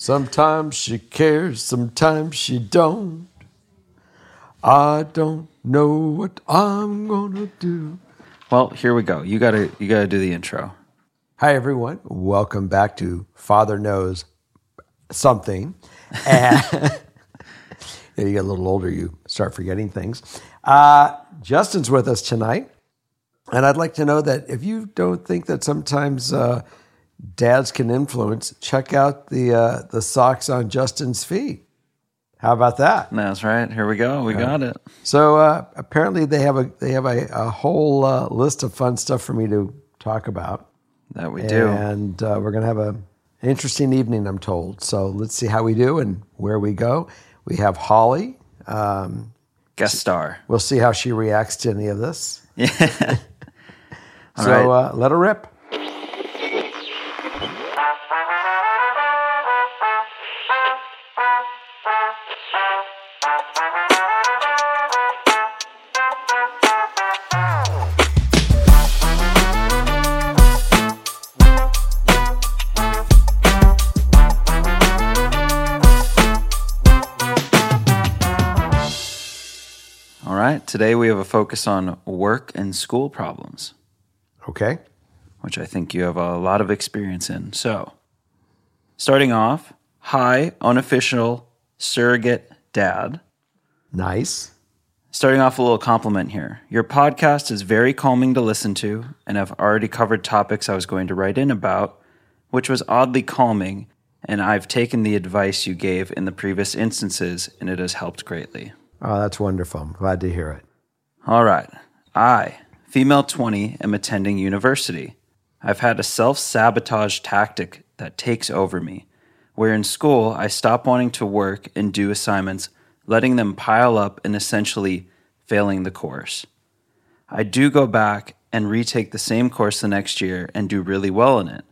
Sometimes she cares, sometimes she don't. I don't know what I'm gonna do. Well, here we go. You gotta you gotta do the intro. Hi everyone. Welcome back to Father Knows Something. And you get a little older, you start forgetting things. Uh, Justin's with us tonight. And I'd like to know that if you don't think that sometimes uh, dads can influence, check out the uh, the socks on Justin's feet. How about that? That's right. Here we go. We got it. So uh, apparently they have a they have a, a whole uh, list of fun stuff for me to talk about, That we do. and uh, we're gonna have a interesting evening. I'm told. So let's see how we do and where we go. We have Holly. Um, Guest star. we'll see how she reacts to any of this. Yeah. So right. uh, let her rip. All right. Today we have a focus on work and school problems, Okay. Which I think you have a lot of experience in. So, starting off, hi, unofficial surrogate dad. Nice. Starting off a little compliment here. Your podcast is very calming to listen to, and I've already covered topics I was going to write in about, which was oddly calming, and I've taken the advice you gave in the previous instances, and it has helped greatly. Oh, that's wonderful. I'm glad to hear it. All right. I, female 20, am attending university. I've had a self sabotage tactic that takes over me, where in school I stop wanting to work and do assignments, letting them pile up and essentially failing the course. I do go back and retake the same course the next year and do really well in it.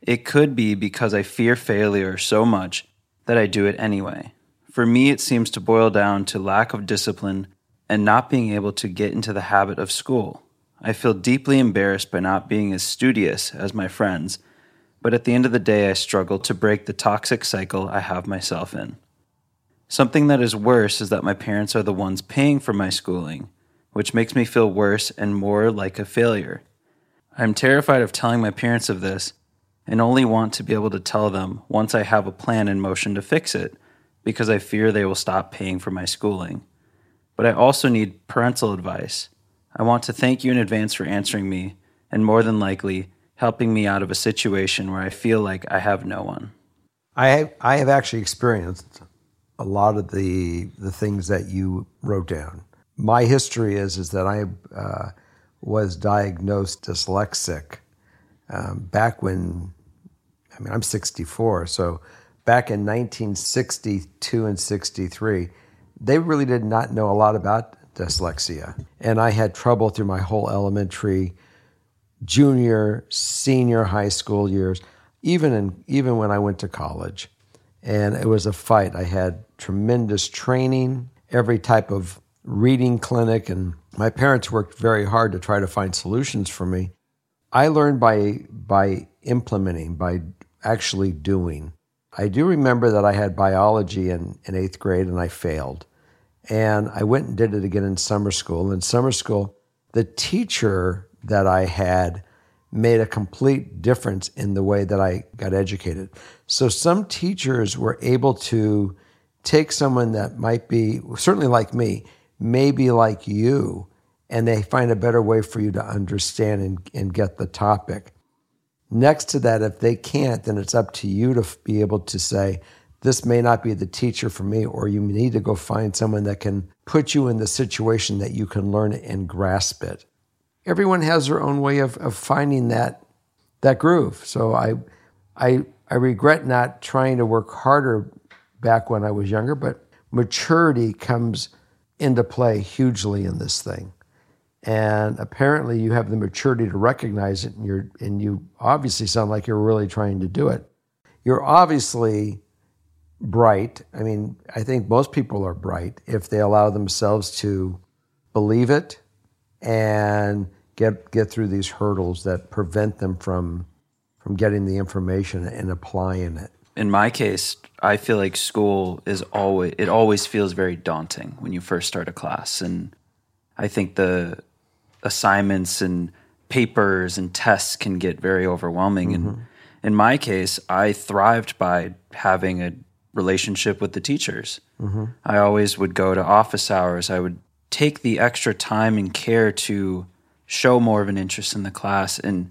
It could be because I fear failure so much that I do it anyway. For me, it seems to boil down to lack of discipline and not being able to get into the habit of school. I feel deeply embarrassed by not being as studious as my friends, but at the end of the day, I struggle to break the toxic cycle I have myself in. Something that is worse is that my parents are the ones paying for my schooling, which makes me feel worse and more like a failure. I am terrified of telling my parents of this and only want to be able to tell them once I have a plan in motion to fix it because I fear they will stop paying for my schooling. But I also need parental advice. I want to thank you in advance for answering me and more than likely helping me out of a situation where I feel like I have no one. I have, I have actually experienced a lot of the the things that you wrote down. My history is is that I uh, was diagnosed dyslexic um, back when I mean I'm 64, so back in 1962 and 63, they really did not know a lot about dyslexia, and I had trouble through my whole elementary, junior, senior high school years, even in even when I went to college and it was a fight. I had tremendous training, every type of reading clinic, and my parents worked very hard to try to find solutions for me. I learned by by implementing, by actually doing. I do remember that I had biology in, in eighth grade and I failed. And I went and did it again in summer school. In summer school, the teacher that I had made a complete difference in the way that I got educated. So some teachers were able to take someone that might be certainly like me, maybe like you, and they find a better way for you to understand and, and get the topic. Next to that, if they can't, then it's up to you to be able to say, this may not be the teacher for me, or you need to go find someone that can put you in the situation that you can learn and grasp it. Everyone has their own way of, of finding that that groove. So I I I regret not trying to work harder back when I was younger, but maturity comes into play hugely in this thing. And apparently you have the maturity to recognize it and you're and you obviously sound like you're really trying to do it. You're obviously bright. I mean, I think most people are bright if they allow themselves to believe it and get get through these hurdles that prevent them from from getting the information and applying it. In my case, I feel like school is always it always feels very daunting when you first start a class and I think the assignments and papers and tests can get very overwhelming mm-hmm. and in my case, I thrived by having a relationship with the teachers. Mm-hmm. I always would go to office hours. I would take the extra time and care to show more of an interest in the class. And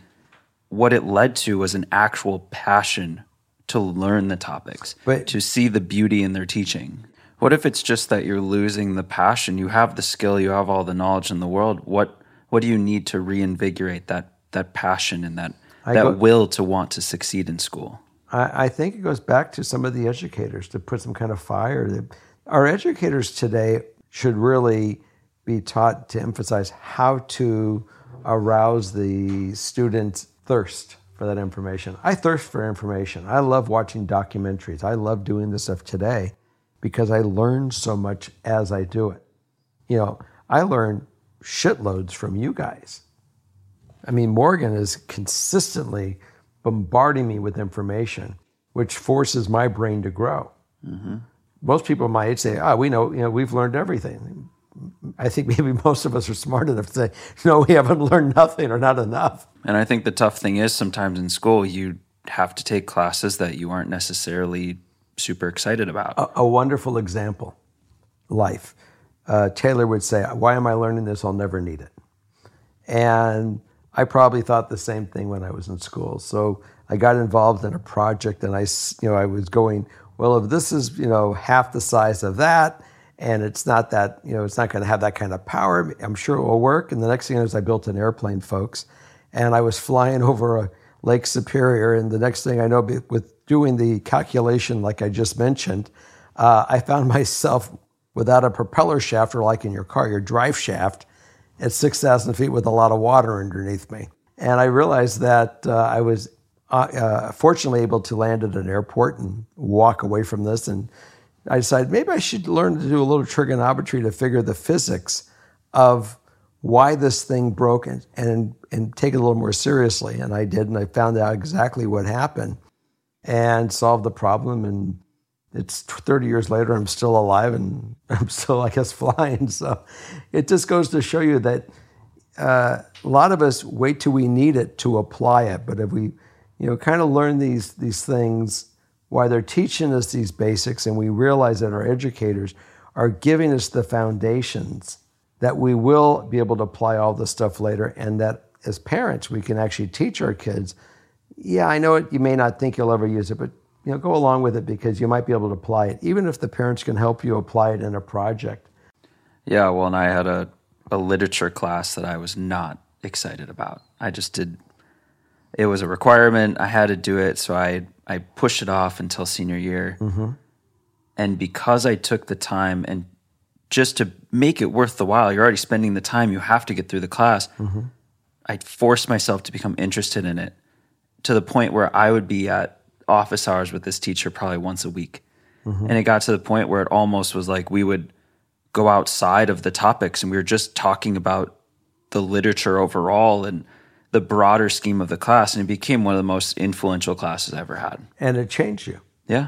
what it led to was an actual passion to learn the topics, but, to see the beauty in their teaching. What if it's just that you're losing the passion? You have the skill, you have all the knowledge in the world. What what do you need to reinvigorate that that passion and that I that go, will to want to succeed in school? I, I, think it goes back to some of the educators to put some kind of fire. Our educators today should really be taught to emphasize how to arouse the student's thirst for that information. I thirst for information. I love watching documentaries. I love doing this stuff today because I learn so much as I do it. You know, I learn shitloads from you guys. I mean, Morgan is consistently bombarding me with information, which forces my brain to grow. Mm-hmm. Most people my age say, "Ah, oh, we know, you know, we've learned everything." I think maybe most of us are smart enough to say, "No, we haven't learned nothing or not enough." And I think the tough thing is sometimes in school you have to take classes that you aren't necessarily super excited about. A, a wonderful example, life. Uh, Taylor would say, "Why am I learning this? I'll never need it." And I probably thought the same thing when I was in school. So I got involved in a project, and I, you know, I was going, well, if this is, you know, half the size of that, and it's not that, you know, it's not going to have that kind of power, I'm sure it will work. And the next thing is, I built an airplane, folks, and I was flying over a Lake Superior, and the next thing I know, with doing the calculation, like I just mentioned, uh, I found myself without a propeller shaft, or like in your car, your drive shaft at 6,000 feet with a lot of water underneath me. And I realized that uh, I was uh, uh, fortunately able to land at an airport and walk away from this. And I decided maybe I should learn to do a little trigonometry to figure the physics of why this thing broke and, and, and take it a little more seriously. And I did, and I found out exactly what happened and solved the problem. And it's 30 years later, I'm still alive and I'm still, I guess, flying. So it just goes to show you that uh, a lot of us wait till we need it to apply it. But if we, you know, kind of learn these, these things while they're teaching us these basics and we realize that our educators are giving us the foundations that we will be able to apply all this stuff later and that as parents we can actually teach our kids yeah i know it you may not think you'll ever use it but you know, go along with it because you might be able to apply it, even if the parents can help you apply it in a project. Yeah, well, and I had a, a literature class that I was not excited about. I just did, it was a requirement. I had to do it. So I, I pushed it off until senior year. Mm-hmm. And because I took the time and just to make it worth the while, you're already spending the time, you have to get through the class. Mm-hmm. I forced myself to become interested in it to the point where I would be at office hours with this teacher probably once a week. Mm-hmm. And it got to the point where it almost was like we would go outside of the topics and we were just talking about the literature overall and the broader scheme of the class. And it became one of the most influential classes I ever had. And it changed you. Yeah.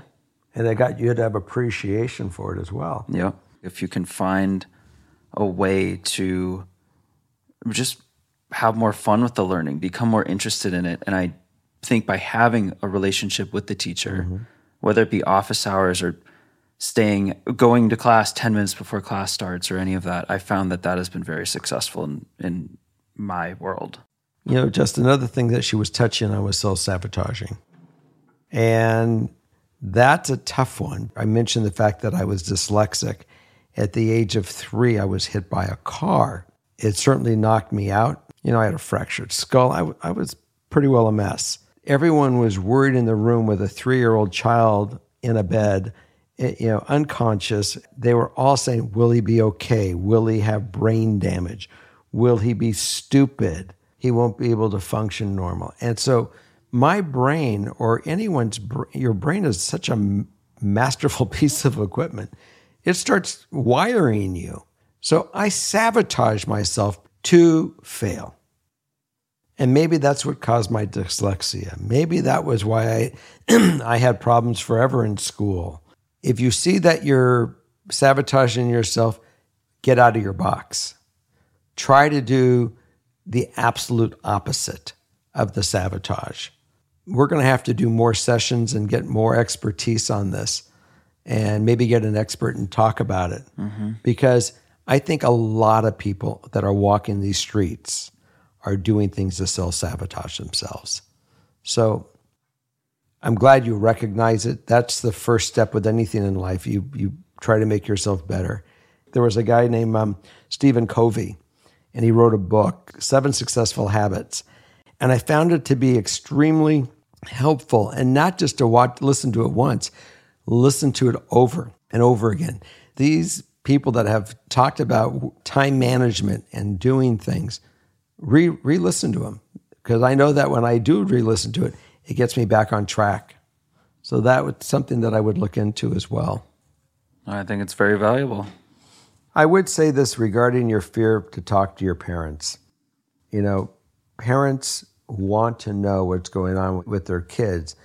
And it got you to have appreciation for it as well. Yeah. If you can find a way to just have more fun with the learning, become more interested in it. And I think by having a relationship with the teacher, mm-hmm. whether it be office hours or staying, going to class 10 minutes before class starts or any of that, I found that that has been very successful in, in my world. You know, just another thing that she was touching on was self sabotaging. And that's a tough one. I mentioned the fact that I was dyslexic. At the age of three, I was hit by a car. It certainly knocked me out. You know, I had a fractured skull. I, w- I was pretty well a mess everyone was worried in the room with a three year old child in a bed, eh, you know, unconscious. They were all saying, Will he be okay? Will he have brain damage? Will he be stupid? He won't be able to function normal. And so, my brain or anyone's, your brain is such a masterful piece of equipment. It starts wiring you. So I sabotage myself to fail. And maybe that's what caused my dyslexia. Maybe that was why I, I had problems forever in school. If you see that you're sabotaging yourself, get out of your box. Try to do the absolute opposite of the sabotage. We're going to have to do more sessions and get more expertise on this and maybe get an expert and talk about it. Mm-hmm. Because I think a lot of people that are walking these streets are doing things to self sabotage themselves. So I'm glad you recognize it. That's the first step with anything in life. You you try to make yourself better. There was a guy named um, Stephen Covey, and he wrote a book, Seven Successful Habits, and I found it to be extremely helpful, and not just to watch, listen to it once, listen to it over and over again. These people that have talked about time management and doing things re re-listen to them because I know that when I do re-listen to it, it gets me back on track. So that was something that I would look into as well. I think it's very valuable. I would say this regarding your fear to talk to your parents. You know, parents want to know what's going on with their kids.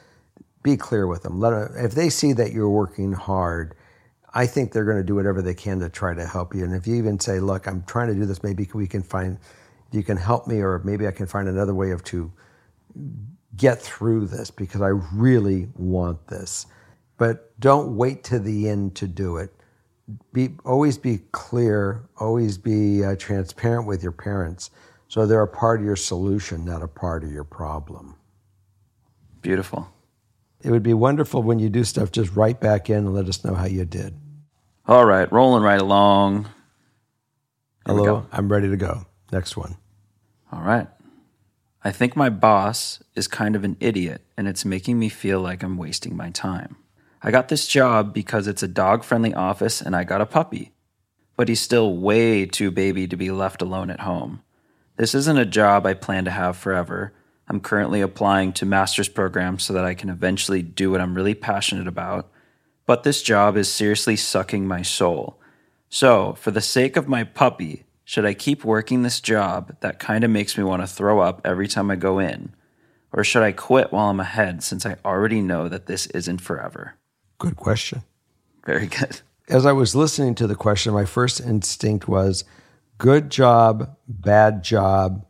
Be clear with them. Let them, if they see that you're working hard, I think they're going to do whatever they can to try to help you. And if you even say, "Look, I'm trying to do this. Maybe we can find you can help me, or maybe I can find another way of to get through this because I really want this. But don't wait to the end to do it. Be always be clear, always be uh, transparent with your parents, so they're a part of your solution, not a part of your problem. Beautiful. It would be wonderful when you do stuff. Just write back in and let us know how you did. All right, rolling right along. Hello, I'm ready to go. Next one. All right. I think my boss is kind of an idiot and it's making me feel like I'm wasting my time. I got this job because it's a dog friendly office and I got a puppy, but he's still way too baby to be left alone at home. This isn't a job I plan to have forever. I'm currently applying to master's programs so that I can eventually do what I'm really passionate about, but this job is seriously sucking my soul. So, for the sake of my puppy, should I keep working this job that kind of makes me want to throw up every time I go in? Or should I quit while I'm ahead since I already know that this isn't forever? Good question. Very good. As I was listening to the question, my first instinct was good job, bad job,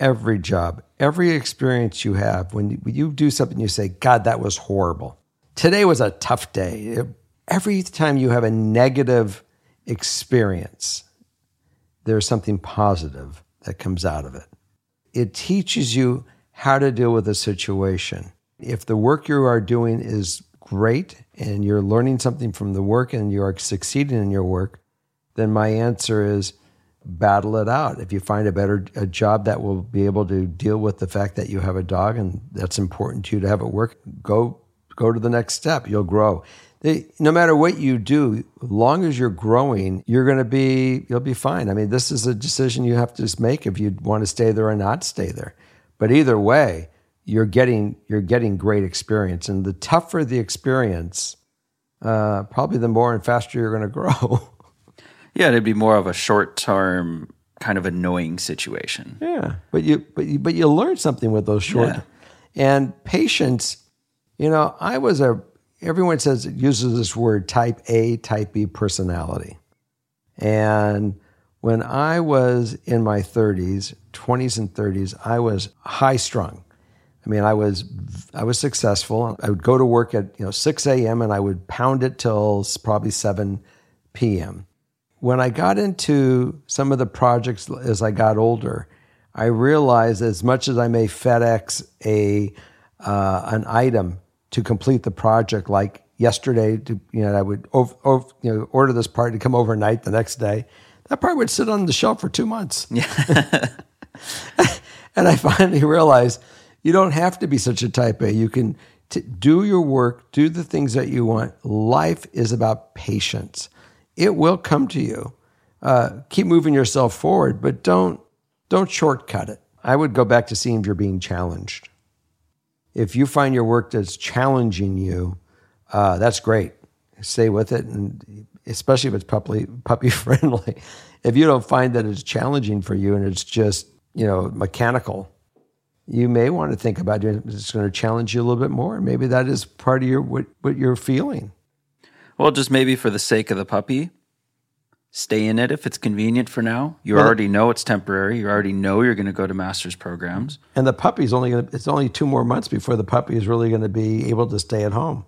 every job, every experience you have. When you, do something, you say, God, that was horrible. Today was a tough day. Every time you have a negative experience, there's something positive that comes out of it. It teaches you how to deal with a situation. If the work you are doing is great and you're learning something from the work and you are succeeding in your work, then my answer is battle it out. If you find a better a job that will be able to deal with the fact that you have a dog and that's important to you to have it work, go go to the next step. You'll grow they, no matter what you do, long as you're growing, you're going to be, you'll be fine. I mean, this is a decision you have to just make if you want to stay there or not stay there. But either way, you're getting, you're getting great experience. And the tougher the experience, uh, probably the more and faster you're going to grow. yeah, it'd be more of a short term kind of annoying situation. Yeah, but you but you, but you learn something with those short yeah. and patience. You know, I was a everyone says it uses this word type A, type B personality. And when I was in my 30s, 20s and 30s, I was high strung. I mean, I was I was successful. I would go to work at you know 6 a.m. and I would pound it till probably 7 p.m. When I got into some of the projects as I got older, I realized as much as I may FedEx a uh, an item to complete the project like yesterday to you know I would over, over, you know order this part to come overnight the next day that part would sit on the shelf for 2 months yeah and I finally realized you don't have to be such a type A. You can t- do your work, do the things that you want. Life is about patience. It will come to you. Uh, keep moving yourself forward, but don't don't shortcut it. I would go back to seeing if you're being challenged. If you find your work that's challenging you, uh, that's great. Stay with it, and especially if it's puppy puppy friendly. If you don't find that it's challenging for you and it's just you know mechanical, you may want to think about doing it's going to challenge you a little bit more. Maybe that is part of your what, what you're feeling. Well, just maybe for the sake of the puppy, stay in it if it's convenient for now. You Well, already know it's temporary. You already know you're going to go to master's programs. And the puppy's only going to, it's only two more months before the puppy is really going to be able to stay at home.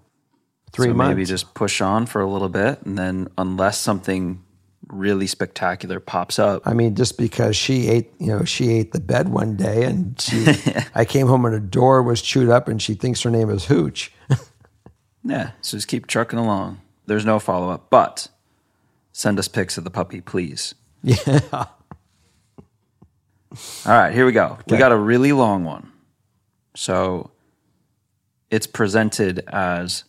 Three so months. maybe just push on for a little bit, and then unless something really spectacular pops up, I mean, just because she ate, you know, she ate the bed one day and she, I came home and a door was chewed up and she thinks her name is Hooch. yeah. So just keep trucking along. There's no follow up, but send us pics of the puppy, please. yeah. All right, here we go. We got a really long one. So it's presented as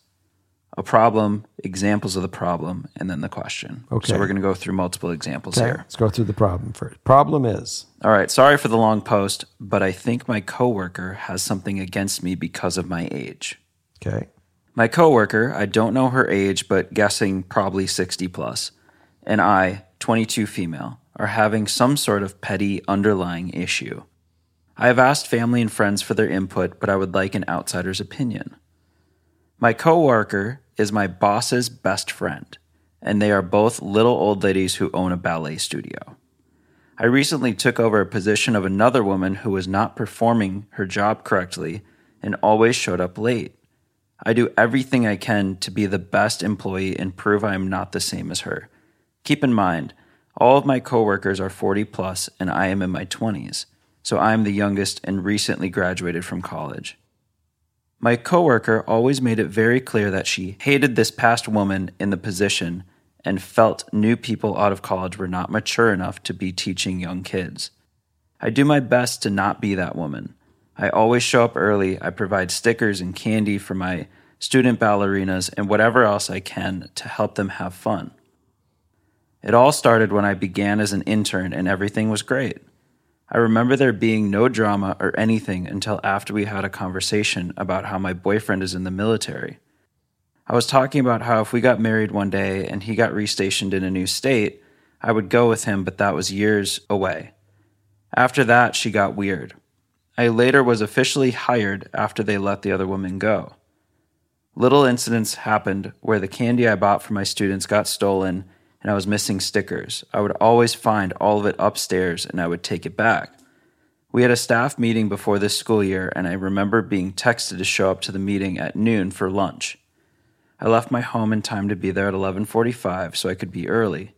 a problem, examples of the problem, and then the question. Okay. So we're going to go through multiple examples Okay, here. let's go through the problem first. Problem is, All right, sorry for the long post, but I think my coworker has something against me because of my age. okay, My coworker, I don't know her age, but guessing probably 60 plus, and I, 22 female, are having some sort of petty underlying issue. I have asked family and friends for their input, but I would like an outsider's opinion. My coworker is my boss's best friend, and they are both little old ladies who own a ballet studio. I recently took over a position of another woman who was not performing her job correctly and always showed up late. I do everything I can to be the best employee and prove I am not the same as her. Keep in mind, all of my coworkers are 40 plus and I am in my 20s, so I am the youngest and recently graduated from college. My coworker always made it very clear that she hated this past woman in the position and felt new people out of college were not mature enough to be teaching young kids. I do my best to not be that woman. I always show up early. I provide stickers and candy for my student ballerinas and whatever else I can to help them have fun. It all started when I began as an intern and everything was great. I remember there being no drama or anything until after we had a conversation about how my boyfriend is in the military. I was talking about how if we got married one day and he got restationed in a new state, I would go with him, but that was years away. After that, she got weird. I later was officially hired after they let the other woman go. Little incidents happened where the candy I bought for my students got stolen and I was missing stickers. I would always find all of it upstairs and I would take it back. We had a staff meeting before this school year and I remember being texted to show up to the meeting at noon for lunch. I left my home in time to be there at 11:45 so I could be early.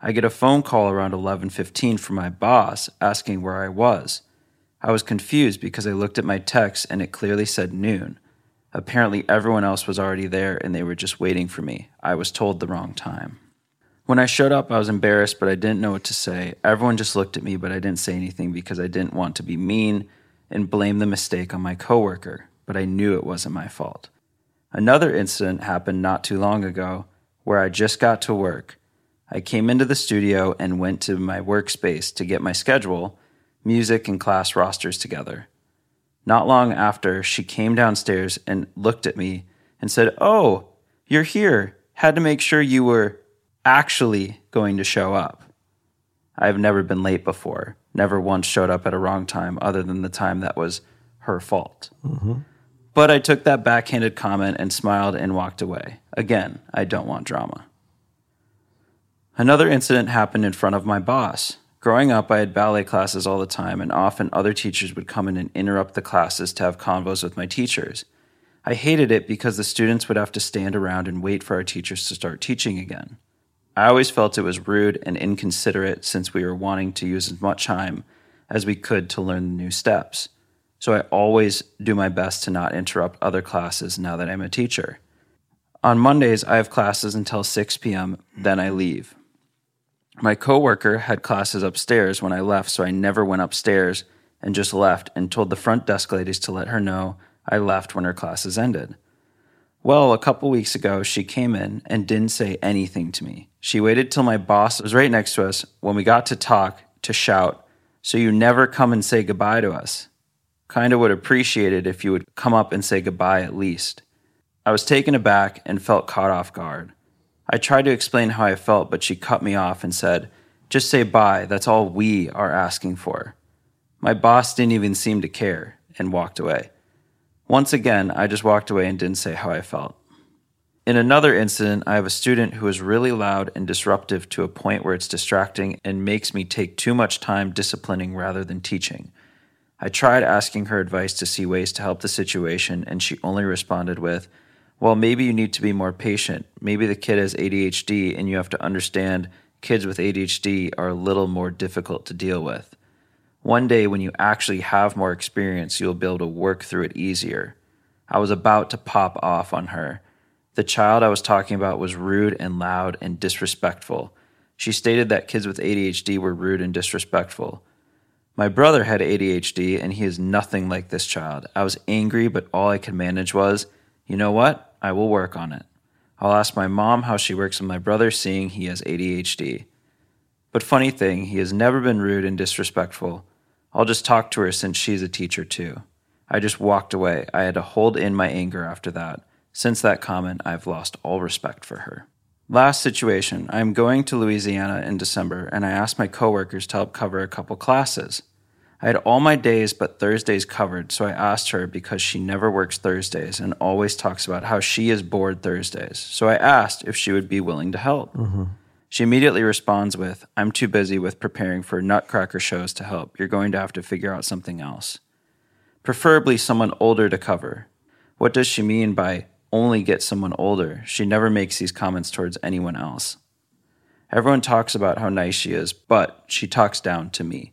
I get a phone call around 11:15 from my boss asking where I was. I was confused because I looked at my text and it clearly said noon. Apparently everyone else was already there and they were just waiting for me. I was told the wrong time. When I showed up, I was embarrassed, but I didn't know what to say. Everyone just looked at me, but I didn't say anything because I didn't want to be mean and blame the mistake on my coworker, but I knew it wasn't my fault. Another incident happened not too long ago where I just got to work. I came into the studio and went to my workspace to get my schedule, music, and class rosters together. Not long after, she came downstairs and looked at me and said, Oh, you're here. Had to make sure you were actually going to show up. I have never been late before, never once showed up at a wrong time other than the time that was her fault. Mm-hmm. But I took that backhanded comment and smiled and walked away. Again, I don't want drama. Another incident happened in front of my boss. Growing up, I had ballet classes all the time, and often other teachers would come in and interrupt the classes to have convos with my teachers. I hated it because the students would have to stand around and wait for our teachers to start teaching again. I always felt it was rude and inconsiderate since we were wanting to use as much time as we could to learn the new steps. So I always do my best to not interrupt other classes now that I'm a teacher. On Mondays, I have classes until 6 p.m., then I leave. My coworker had classes upstairs when I left, so I never went upstairs and just left and told the front desk ladies to let her know I left when her classes ended. Well, a couple weeks ago, she came in and didn't say anything to me. She waited till my boss was right next to us when we got to talk to shout, So you never come and say goodbye to us. Kinda would appreciate it if you would come up and say goodbye at least. I was taken aback and felt caught off guard. I tried to explain how I felt, but she cut me off and said, Just say bye, that's all we are asking for. My boss didn't even seem to care and walked away. Once again, I just walked away and didn't say how I felt. In another incident, I have a student who is really loud and disruptive to a point where it's distracting and makes me take too much time disciplining rather than teaching. I tried asking her advice to see ways to help the situation, and she only responded with, Well, maybe you need to be more patient. Maybe the kid has ADHD, and you have to understand kids with ADHD are a little more difficult to deal with. One day, when you actually have more experience, you'll be able to work through it easier. I was about to pop off on her. The child I was talking about was rude and loud and disrespectful. She stated that kids with ADHD were rude and disrespectful. My brother had ADHD and he is nothing like this child. I was angry, but all I could manage was, you know what? I will work on it. I'll ask my mom how she works with my brother, seeing he has ADHD. But funny thing, he has never been rude and disrespectful. I'll just talk to her since she's a teacher too. I just walked away. I had to hold in my anger after that. Since that comment, I've lost all respect for her. Last situation I am going to Louisiana in December, and I asked my coworkers to help cover a couple classes. I had all my days but Thursdays covered, so I asked her because she never works Thursdays and always talks about how she is bored Thursdays. So I asked if she would be willing to help. Mm-hmm. She immediately responds with, I'm too busy with preparing for Nutcracker shows to help. You're going to have to figure out something else. Preferably someone older to cover. What does she mean by only get someone older? She never makes these comments towards anyone else. Everyone talks about how nice she is, but she talks down to me.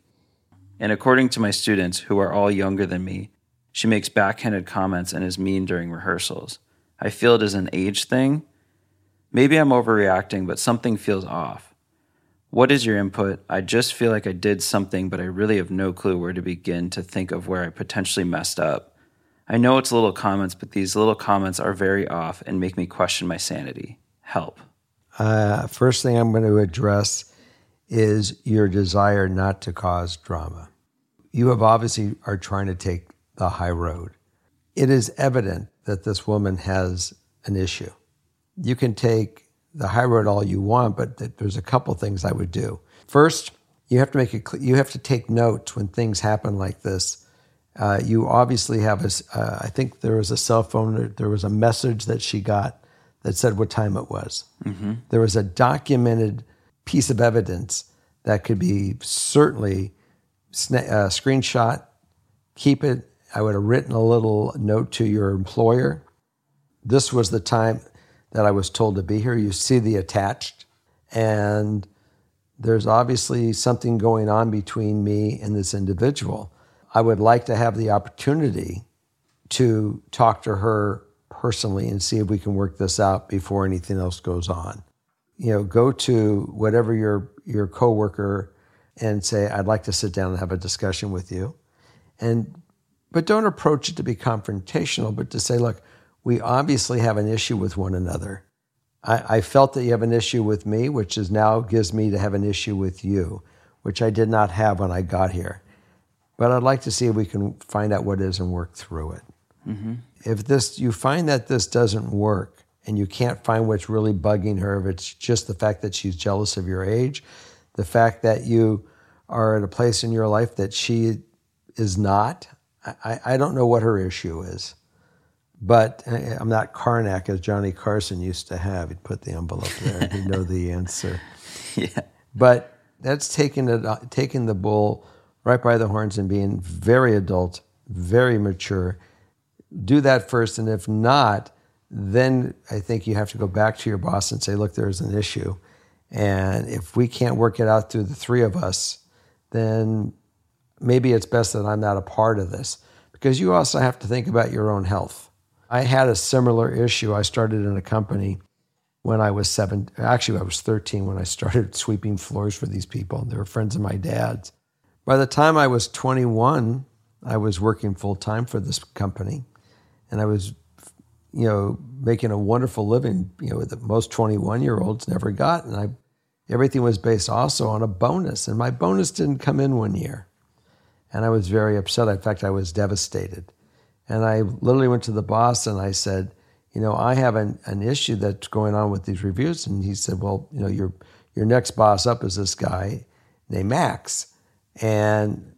And according to my students, who are all younger than me, she makes backhanded comments and is mean during rehearsals. I feel it is an age thing, Maybe I'm overreacting, but something feels off. What is your input? I just feel like I did something, but I really have no clue where to begin to think of where I potentially messed up. I know it's little comments, but these little comments are very off and make me question my sanity. Help. Uh, first thing I'm going to address is your desire not to cause drama. You have obviously are trying to take the high road. It is evident that this woman has an issue you can take the high road all you want, but there's a couple things I would do. First, you have to make it. You have to take notes when things happen like this. Uh, you obviously have a. Uh, I think there was a cell phone. There was a message that she got that said what time it was. Mm-hmm. There was a documented piece of evidence that could be certainly sna- uh, screenshot. Keep it. I would have written a little note to your employer. This was the time that I was told to be here. You see the attached, and there's obviously something going on between me and this individual. I would like to have the opportunity to talk to her personally and see if we can work this out before anything else goes on. You know, go to whatever your your coworker and say, "I'd like to sit down and have a discussion with you," and but don't approach it to be confrontational, but to say, "Look, we obviously have an issue with one another. I, I, felt that you have an issue with me, which is now gives me to have an issue with you, which I did not have when I got here. But I'd like to see if we can find out what it is and work through it. Mm-hmm. If this you find that this doesn't work and you can't find what's really bugging her, if it's just the fact that she's jealous of your age, the fact that you are at a place in your life that she is not, I, I don't know what her issue is. But uh, I'm not Karnak as Johnny Carson used to have. He'd put the envelope there and he'd know the answer. yeah. But that's taking it, uh, taking the bull right by the horns and being very adult, very mature. Do that first, and if not, then I think you have to go back to your boss and say, "Look, there's an issue, and if we can't work it out through the three of us, then maybe it's best that I'm not a part of this." Because you also have to think about your own health I had a similar issue. I started in a company when I was seven. Actually, I was 13 when I started sweeping floors for these people. They were friends of my dad's. By the time I was 21, I was working full time for this company, and I was, you know, making a wonderful living. You know, that most 21 year olds never got, and I, everything was based also on a bonus, and my bonus didn't come in one year, and I was very upset. In fact, I was devastated, and I literally went to the boss and I said, you know, I have an, an issue that's going on with these reviews, and he said, well, you know, your your next boss up is this guy named Max, and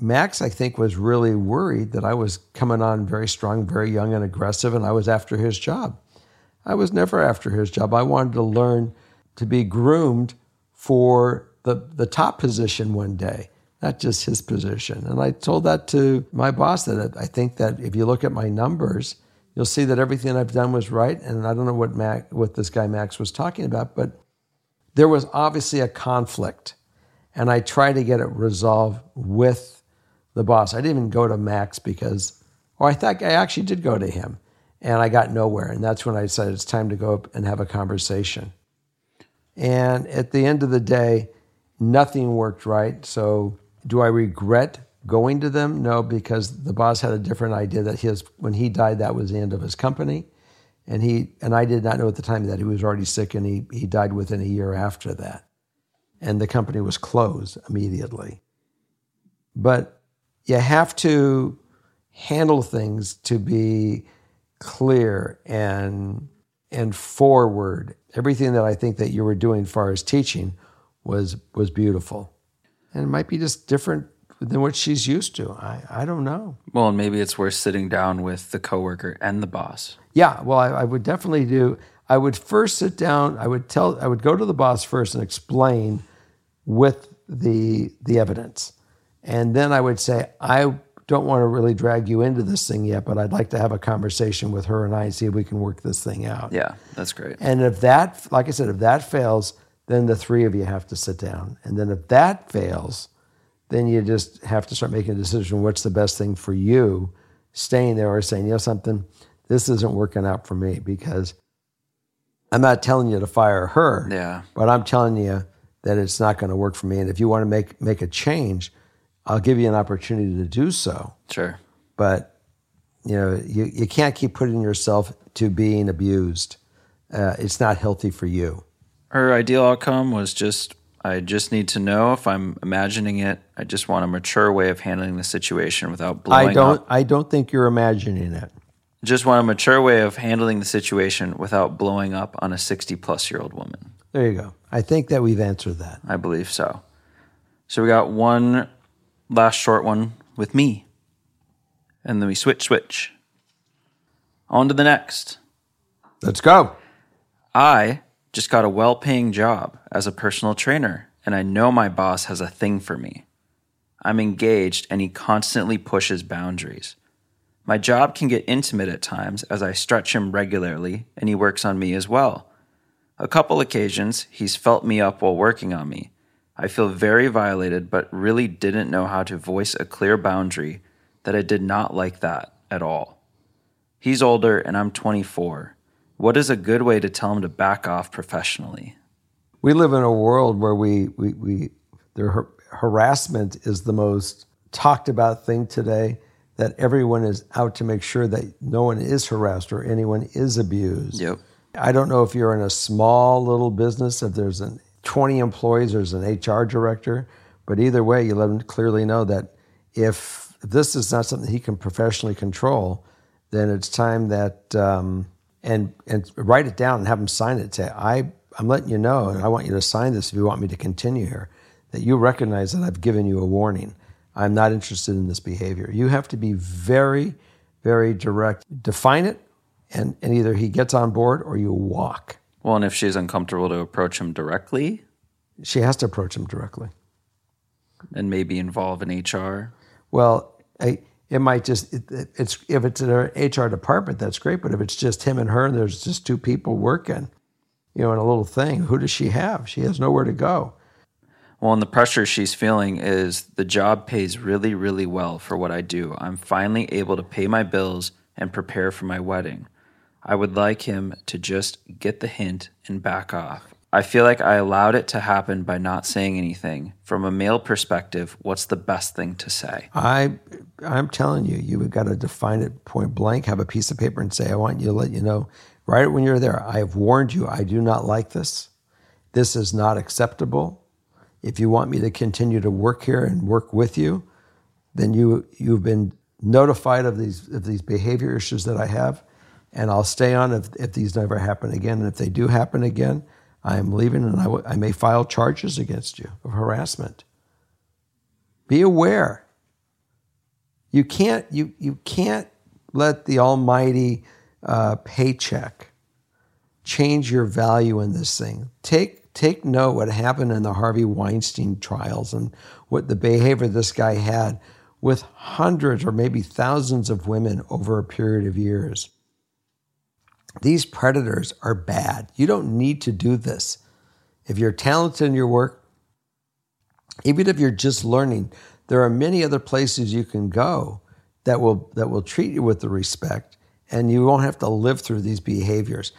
Max, I think, was really worried that I was coming on very strong, very young, and aggressive, and I was after his job. I was never after his job. I wanted to learn to be groomed for the, the top position one day, not just his position. And I told that to my boss that I think that if you look at my numbers, you'll see that everything I've done was right. And I don't know what Mac, what this guy Max was talking about, but there was obviously a conflict, and I tried to get it resolved with the boss. I didn't even go to Max because, or I thought I actually did go to him and I got nowhere. And that's when I decided it's time to go up and have a conversation. And at the end of the day, nothing worked right. So do I regret going to them? No, because the boss had a different idea that his when he died, that was the end of his company. And he and I did not know at the time that he was already sick and he, he died within a year after that. And the company was closed immediately. But you have to handle things to be clear and and forward. Everything that I think that you were doing as far as teaching was was beautiful. And it might be just different than what she's used to. I, I don't know. Well, and maybe it's worth sitting down with the coworker and the boss. Yeah, well, I, I would definitely do. I would first sit down. I would tell. I would go to the boss first and explain with the the evidence and then I would say, I don't want to really drag you into this thing yet, but I'd like to have a conversation with her and I and see if we can work this thing out. Yeah, that's great. And if that, like I said, if that fails, then the three of you have to sit down. And then if that fails, then you just have to start making a decision what's the best thing for you, staying there or saying, you know something, this isn't working out for me because I'm not telling you to fire her. Yeah. But I'm telling you that it's not going to work for me. And if you want to make make a change, I'll give you an opportunity to do so. Sure. But you know, you, you can't keep putting yourself to being abused. Uh, it's not healthy for you. Her ideal outcome was just I just need to know if I'm imagining it. I just want a mature way of handling the situation without blowing I don't up. I don't think you're imagining it. Just want a mature way of handling the situation without blowing up on a 60 plus year old woman. There you go. I think that we've answered that. I believe so. So we got one last short one with me. And then we switch, switch. On to the next. Let's go. I just got a well paying job as a personal trainer, and I know my boss has a thing for me. I'm engaged, and he constantly pushes boundaries. My job can get intimate at times as I stretch him regularly, and he works on me as well. A couple occasions, he's felt me up while working on me, I feel very violated, but really didn't know how to voice a clear boundary that I did not like that at all. He's older and I'm 24. What is a good way to tell him to back off professionally? We live in a world where we, we, we the har- harassment is the most talked about thing today, that everyone is out to make sure that no one is harassed or anyone is abused. Yep. I don't know if you're in a small little business, if there's an 20 employees, there's an HR director. But either way, you let him clearly know that if, if this is not something he can professionally control, then it's time that um, and and write it down and have him sign it. Say, I I'm letting you know, and I want you to sign this if you want me to continue here. That you recognize that I've given you a warning. I'm not interested in this behavior. You have to be very, very direct. Define it, and, and either he gets on board or you walk. Well, and if she's uncomfortable to approach him directly, she has to approach him directly and maybe involve an HR. Well, I, it might just it, it's if it's an HR department, that's great. But if it's just him and her, and there's just two people working, you know, in a little thing, who does she have? She has nowhere to go. Well, and the pressure she's feeling is the job pays really, really well for what I do. I'm finally able to pay my bills and prepare for my wedding. I would like him to just get the hint and back off. I feel like I allowed it to happen by not saying anything. From a male perspective, what's the best thing to say? I, I'm telling you, you have got to define it point blank. Have a piece of paper and say, "I want you to let you know right when you're there. I have warned you. I do not like this. This is not acceptable. If you want me to continue to work here and work with you, then you you've been notified of these of these behavior issues that I have, and I'll stay on if, if these never happen again. And if they do happen again, I am leaving, and I, w- I may file charges against you of harassment. Be aware. You can't you you can't let the almighty uh, paycheck change your value in this thing. Take take note what happened in the Harvey Weinstein trials and what the behavior this guy had with hundreds or maybe thousands of women over a period of years. These predators are bad. You don't need to do this. If you're talented in your work, even if you're just learning, there are many other places you can go that will that will treat you with the respect and you won't have to live through these behaviors.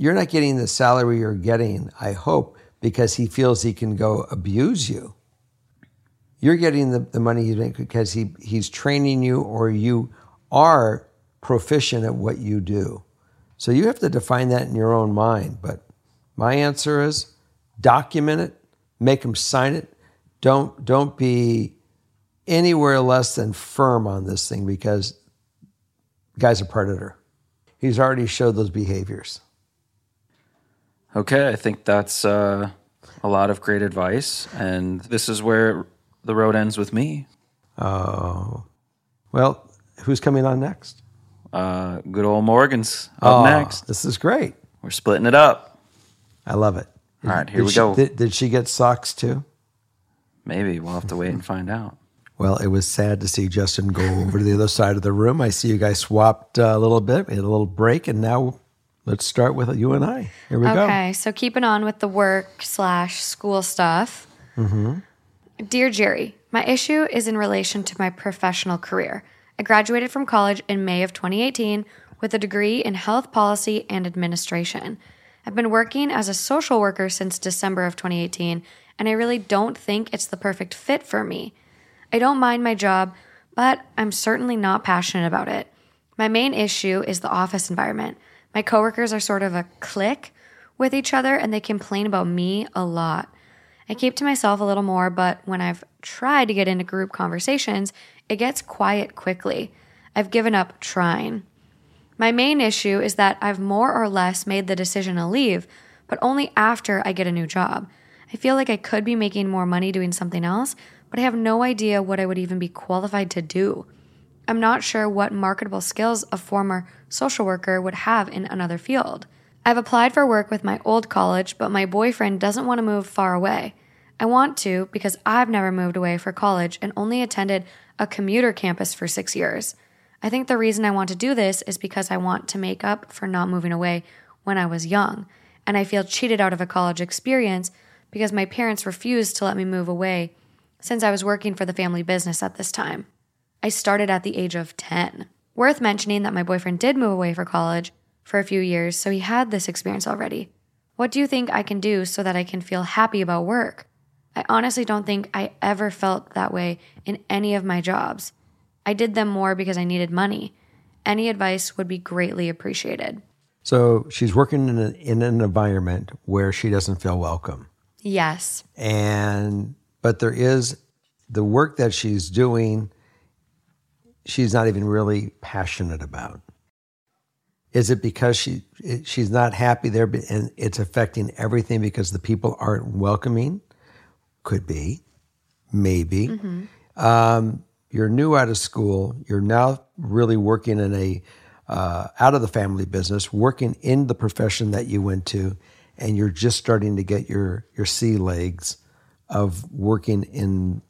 You're not getting the salary you're getting, I hope, because he feels he can go abuse you. You're getting the, the money you make because he, he's training you or you are proficient at what you do. So you have to define that in your own mind. But my answer is document it, make him sign it. Don't don't be anywhere less than firm on this thing because guy's a predator. He's already showed those behaviors. Okay, I think that's uh, a lot of great advice. And this is where the road ends with me. Oh, well, who's coming on next? Uh, good old Morgan's up Oh, next. This is great. We're splitting it up. I love it. All right, here Did we she- go. Did, did she get socks too? Maybe we'll have to wait and find out. Well, it was sad to see Justin go over to the other side of the room. I see you guys swapped uh, a little bit, we had a little break, and now let's start with you and I. Here we go. Okay, so keeping on with the work slash school stuff. Mm-hmm. Dear Jerry, my issue is in relation to my professional career. I graduated from college in May of 2018 with a degree in health policy and administration. I've been working as a social worker since December of 2018, and I really don't think it's the perfect fit for me. I don't mind my job, but I'm certainly not passionate about it. My main issue is the office environment. My coworkers are sort of a clique with each other and they complain about me a lot. I keep to myself a little more, but when I've tried to get into group conversations, it gets quiet quickly. I've given up trying. My main issue is that I've more or less made the decision to leave, but only after I get a new job. I feel like I could be making more money doing something else, but I have no idea what I would even be qualified to do. I'm not sure what marketable skills a former social worker would have in another field. I've applied for work with my old college, but my boyfriend doesn't want to move far away. I want to because I've never moved away for college and only attended a commuter campus for six years. I think the reason I want to do this is because I want to make up for not moving away when I was young, and I feel cheated out of a college experience because my parents refused to let me move away since I was working for the family business at this time. I started at the age of 10. Worth mentioning that my boyfriend did move away for college for a few years, so he had this experience already. What do you think I can do so that I can feel happy about work? I honestly don't think I ever felt that way in any of my jobs. I did them more because I needed money. Any advice would be greatly appreciated. So she's working in, a, in an environment where she doesn't feel welcome. Yes. and but there is the work that she's doing she's not even really passionate about. Is it because she she's not happy there and it's affecting everything because the people aren't welcoming? Could be. Maybe. Um, you're new out of school. You're now really working in a uh, out of the family business working in the profession that you went to and you're just starting to get your your sea legs of working in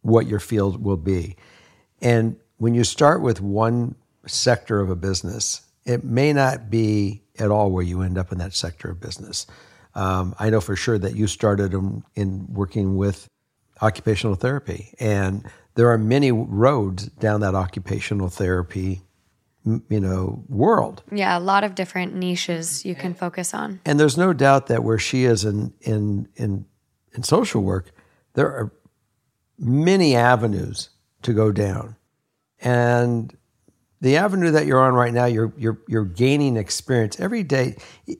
what your field will be. And when you start with one sector of a business, it may not be at all where you end up in that sector of business. Um, I know for sure that you started in, in working with occupational therapy, and there are many roads down that occupational therapy you know, world. Yeah, a lot of different niches you can focus on. And there's no doubt that where she is in in in in social work, there are many avenues to go down. And the avenue that you're on right now, you're you're you're gaining experience every day.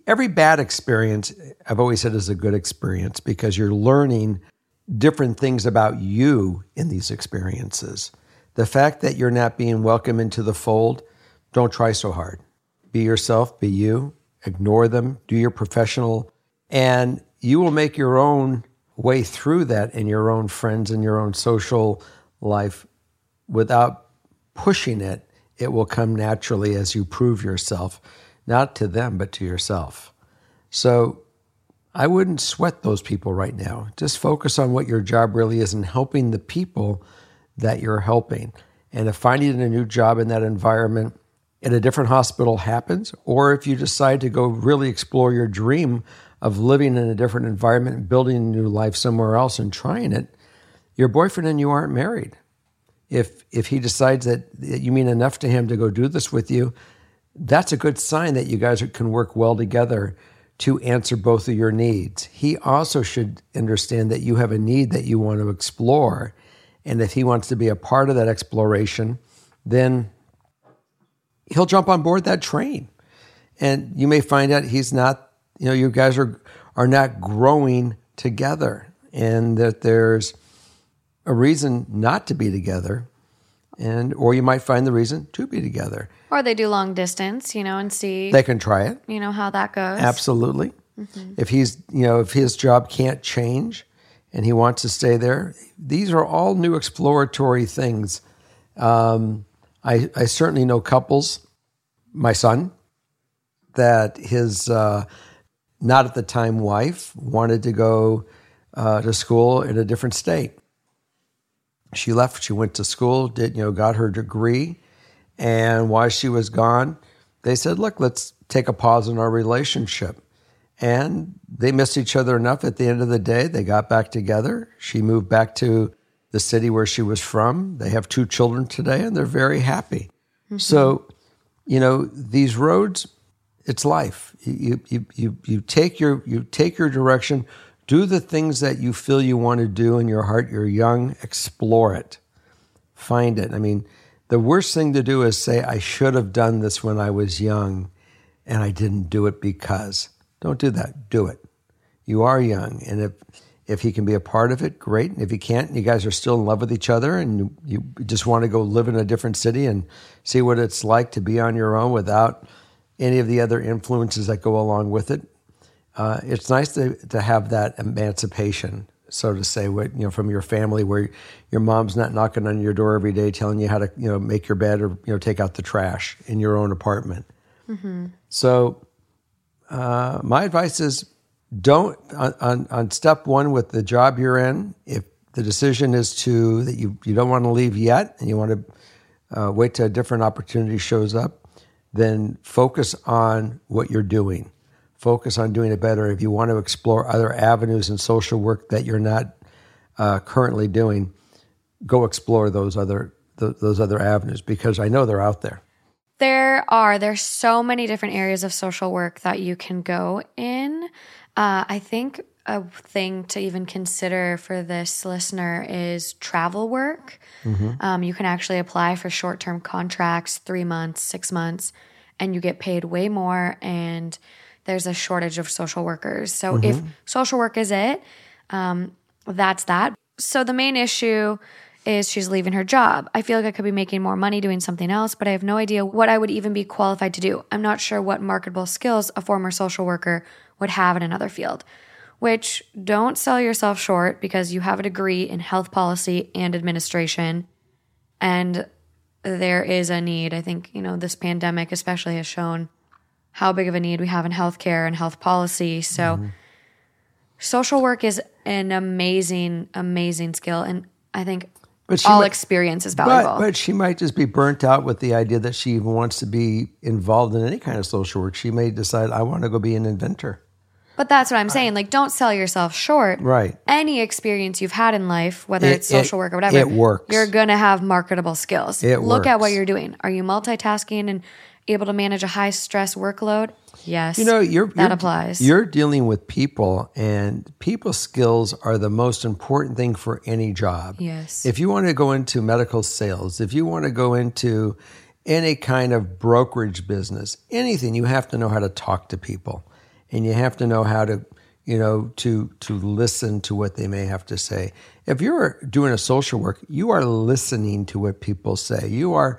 Every bad experience, I've always said, is a good experience because you're learning different things about you in these experiences. The fact that you're not being welcome into the fold, don't try so hard. Be yourself, be you, ignore them, do your professional, and you will make your own way through that in your own friends and your own social life without pushing it. It will come naturally as you prove yourself, not to them, but to yourself. So I wouldn't sweat those people right now. Just focus on what your job really is and helping the people that you're helping. And if finding a new job in that environment in a different hospital happens, or if you decide to go really explore your dream of living in a different environment and building a new life somewhere else and trying it, your boyfriend and you aren't married. If if he decides that, you mean enough to him to go do this with you, that's a good sign that you guys can work well together to answer both of your needs. He also should understand that you have a need that you want to explore. And if he wants to be a part of that exploration, then he'll jump on board that train. And you may find out he's not, you know, you guys are are not growing together and that there's a reason not to be together and or you might find the reason to be together. Or they do long distance, you know, and see, They can try it. you know, how that goes. Absolutely. If he's, you know, if his job can't change and he wants to stay there, these are all new exploratory things. Um, I, I certainly know couples, my son, that his uh, not at the time wife wanted to go uh, to school in a different state. She left, she went to school, did, you know, got her degree. And while she was gone, they said, look, let's take a pause in our relationship. And they missed each other enough at the end of the day. They got back together. She moved back to the city where she was from. They have two children today and they're very happy. Mm-hmm. So, you know, these roads, it's life. You, you, you, you, take your, you take your direction, do the things that you feel you want to do in your heart. You're young, explore it, find it. I mean, the worst thing to do is say, I should have done this when I was young and I didn't do it because. Don't do that. Do it. You are young. And if, if he can be a part of it, great. And if he can't, and you guys are still in love with each other and you, you just want to go live in a different city and see what it's like to be on your own without any of the other influences that go along with it. Uh, it's nice to, to have that emancipation, so to say, what, you know, from your family where your mom's not knocking on your door every day telling you how to, you know, make your bed or, you know, take out the trash in your own apartment. So uh, my advice is don't on, on, on step one with the job you're in. If the decision is to that you you don't want to leave yet and you want to uh, wait till a different opportunity shows up, then focus on what you're doing. Focus on doing it better. If you want to explore other avenues in social work that you're not uh, currently doing, go explore those other th- those other avenues because I know they're out there. There are there's so many different areas of social work that you can go in. Uh, I think a thing to even consider for this listener is travel work. Um, you can actually apply for short term contracts, three months, six months, and you get paid way more. And there's a shortage of social workers. So if social work is it, um, that's that. So the main issue is she's leaving her job. I feel like I could be making more money doing something else, but I have no idea what I would even be qualified to do. I'm not sure what marketable skills a former social worker would have in another field. Which don't sell yourself short because you have a degree in health policy and administration. And there is a need. I think, you know, this pandemic especially has shown how big of a need we have in healthcare and health policy. So, mm-hmm. social work is an amazing, amazing skill. And I think But all might- experience is valuable. but she might just be burnt out with the idea that she even wants to be involved in any kind of social work. She may decide, I want to go be an inventor. But that's what I'm saying. Like, don't sell yourself short. Right. Any experience you've had in life, whether It- it's social it- work or whatever, it works. You're gonna have marketable skills. It Look at what you're doing. Are you multitasking and able to manage a high stress workload? Yes. You know, you're that you're- applies. You're dealing with people, and people skills are the most important thing for any job. Yes. If you want to go into medical sales, if you want to go into any kind of brokerage business, anything, you have to know how to talk to people, and you have to know how to, you know, to to listen to what they may have to say. If you're doing a social work, you are listening to what people say. You are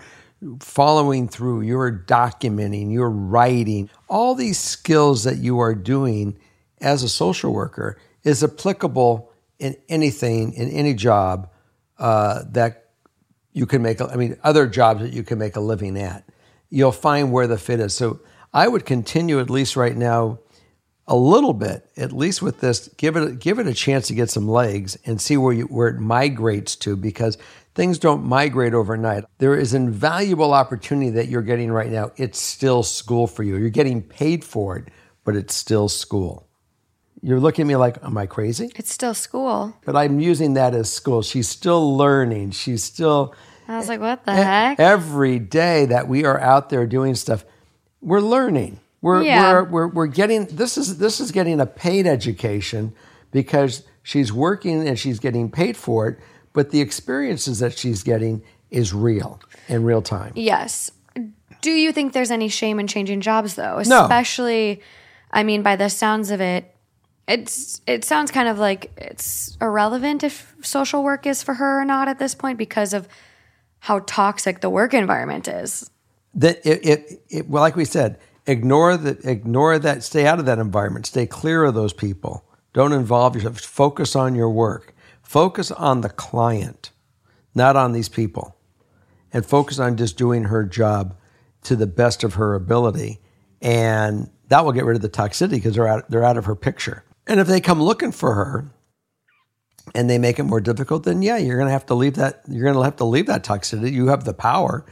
following through, you're documenting, you're writing. All these skills that you are doing as a social worker is applicable in anything, in any job uh, that you can make. I mean, other jobs that you can make a living at. You'll find where the fit is. So I would continue at least right now a little bit, at least with this, give it give it a chance to get some legs and see where you where it migrates to because things don't migrate overnight. There is invaluable opportunity that you're getting right now. It's still school for you. You're getting paid for it, but it's still school. You're looking at me like, am I crazy? it's still school. But I'm using that as school. She's still learning. She's still I was like, what the heck? Every day that we are out there doing stuff, we're learning. We're, Yeah. we're, we're, we're getting this is this is getting a paid education because she's working and she's getting paid for it. But the experiences that she's getting is real in real time. Yes. Do you think there's any shame in changing jobs though? No. Especially I mean by the sounds of it it's it sounds kind of like it's irrelevant if social work is for her or not at this point because of how toxic the work environment is. that it, it, it well, like we said, ignore that, ignore that, stay out of that environment, stay clear of those people. Don't involve yourself. Focus on your work. Focus on the client, not on these people, and focus on just doing her job to the best of her ability, and that will get rid of the toxicity because they're out, they're out of her picture. And if they come looking for her, and they make it more difficult, then yeah, you're going to have to leave that. You're going to have to leave that toxicity. You have the power,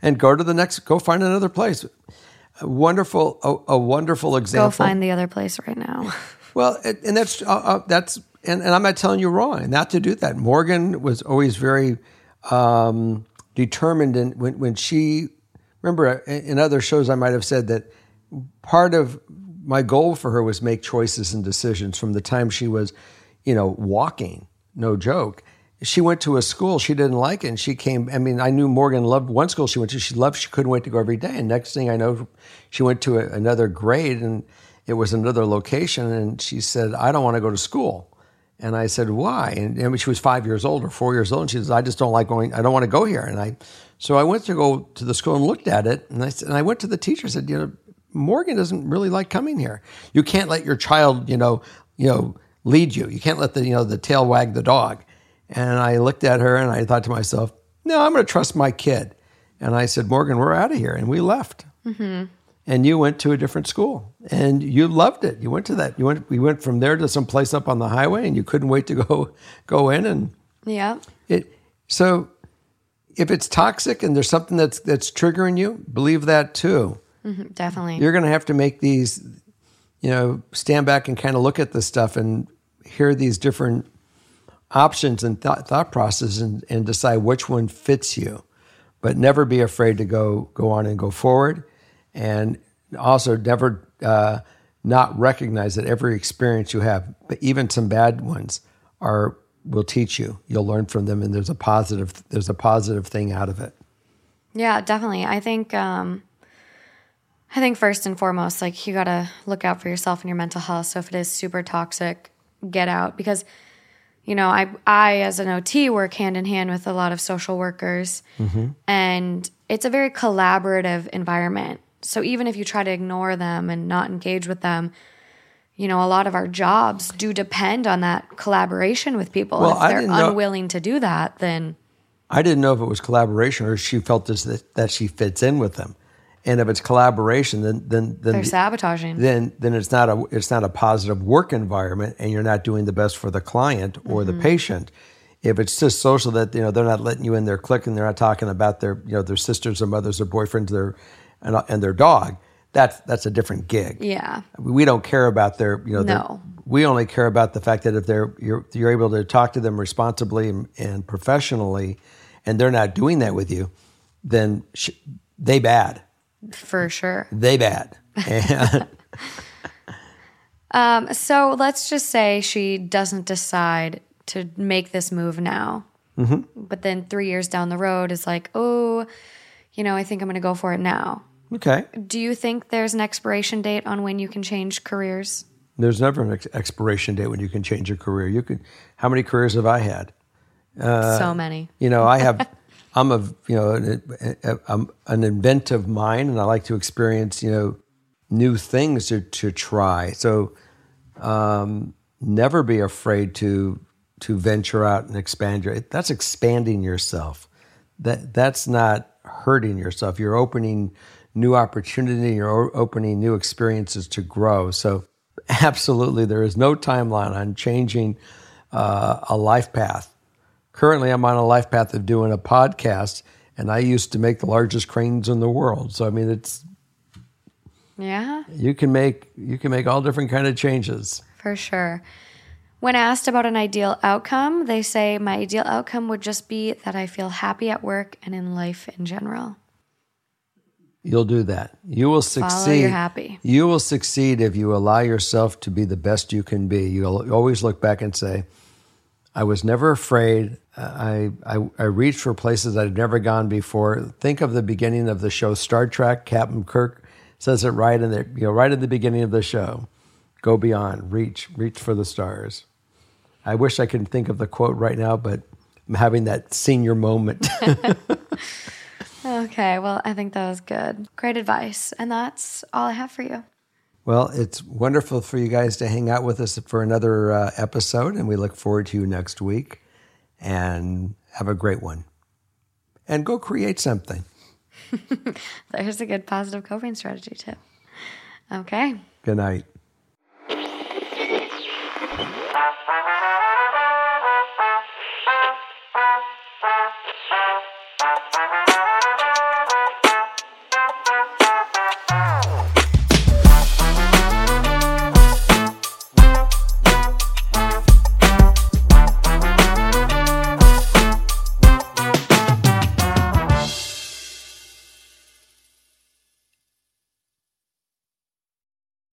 and go to the next. Go find another place. A wonderful, a, a wonderful example. Go find the other place right now. Well, and that's uh, uh, that's and, and I'm not telling you wrong not to do that. Morgan was always very um, determined, and when when she remember in other shows I might have said that part of my goal for her was make choices and decisions from the time she was, you know, walking. No joke. She went to a school she didn't like, it, and she came. I mean, I knew Morgan loved one school she went to. She loved. She couldn't wait to go every day. And next thing I know, she went to a, another grade, and it was another location. And she said, "I don't want to go to school." And I said, "Why?" And, and she was five years old or four years old. And she says, "I just don't like going. I don't want to go here." And I, so I went to go to the school and looked at it. And I and I went to the teacher. and said, "You know, Morgan doesn't really like coming here. You can't let your child, you know, you know, lead you. You can't let the you know the tail wag the dog." And I looked at her and I thought to myself, "No, I'm going to trust my kid." And I said, "Morgan, we're out of here," and we left. Mm-hmm. And you went to a different school, and you loved it. You went to that. You went. We went from there to some place up on the highway, and you couldn't wait to go go in and yeah. it so if it's toxic and there's something that's that's triggering you, believe that too. Mm-hmm, definitely. You're going to have to make these, you know, stand back and kind of look at this stuff and hear these different options and thought, thought processes and, and decide which one fits you. But never be afraid to go go on and go forward, and also never uh, not recognize that every experience you have, but even some bad ones, are will teach you. You'll learn from them, and there's a positive there's a positive thing out of it. Yeah, definitely. I think um I think first and foremost, like you gotta look out for yourself and your mental health. So if it is super toxic, get out because you know, I I as an OT work hand in hand with a lot of social workers and it's a very collaborative environment. So even if you try to ignore them and not engage with them, you know, a lot of our jobs do depend on that collaboration with people. Well, if they're didn't know- unwilling to do that, then I didn't know if it was collaboration or she felt as that, that she fits in with them. And if it's collaboration, then then then they're sabotaging. then then it's not a it's not a positive work environment, and you're not doing the best for the client or Mm-hmm. the patient. If it's just social that you know they're not letting you in their clique and they're not talking about their you know their sisters or mothers or boyfriends their and, and their dog, that's that's a different gig. Yeah. We don't care about their, you know, their- No. we only care about the fact that if they're you're you're able to talk to them responsibly and, and professionally, and they're not doing that with you, then sh- they bad, For sure. they bad. And Um, so let's just say she doesn't decide to make this move now. Mm-hmm. But then three years down the road is like, oh, you know, I think I'm going to go for it now. okay, Do you think there's an expiration date on when you can change careers? there's never an ex- expiration date when you can change your career. You could. How many careers have I had? so many. You know, I have. I'm a you know an, a- I'm an inventive mind, and I like to experience you know new things to to try. So um, never be afraid to to venture out and expand your. That's expanding yourself. That that's not hurting yourself. You're opening new opportunity. You're opening new experiences to grow. So absolutely, there is no timeline on changing uh, a life path currently I'm on a life path of doing a podcast and I used to make the largest cranes in the world. So I mean it's Yeah, you can make you can make all different kind of changes. for sure. When asked about an ideal outcome, they say, My ideal outcome would just be that I feel happy at work and in life in general. You'll do that. You will succeed. your happy. You will succeed if you allow yourself to be the best you can be. You'll always look back and say, I was never afraid. I, I, I reached for places I'd never gone before. Think of the beginning of the show Star Trek. Captain Kirk says it right in the you know right at the beginning of the show. Go beyond, reach, reach for the stars. I wish I could think of the quote right now, but I'm having that senior moment. Okay, well, I think that was good. Great advice. And that's all I have for you. Well, it's wonderful for you guys to hang out with us for another uh, episode, and we look forward to you next week. And have a great one. And go create something. There's a good positive coping strategy tip. Okay. Good night.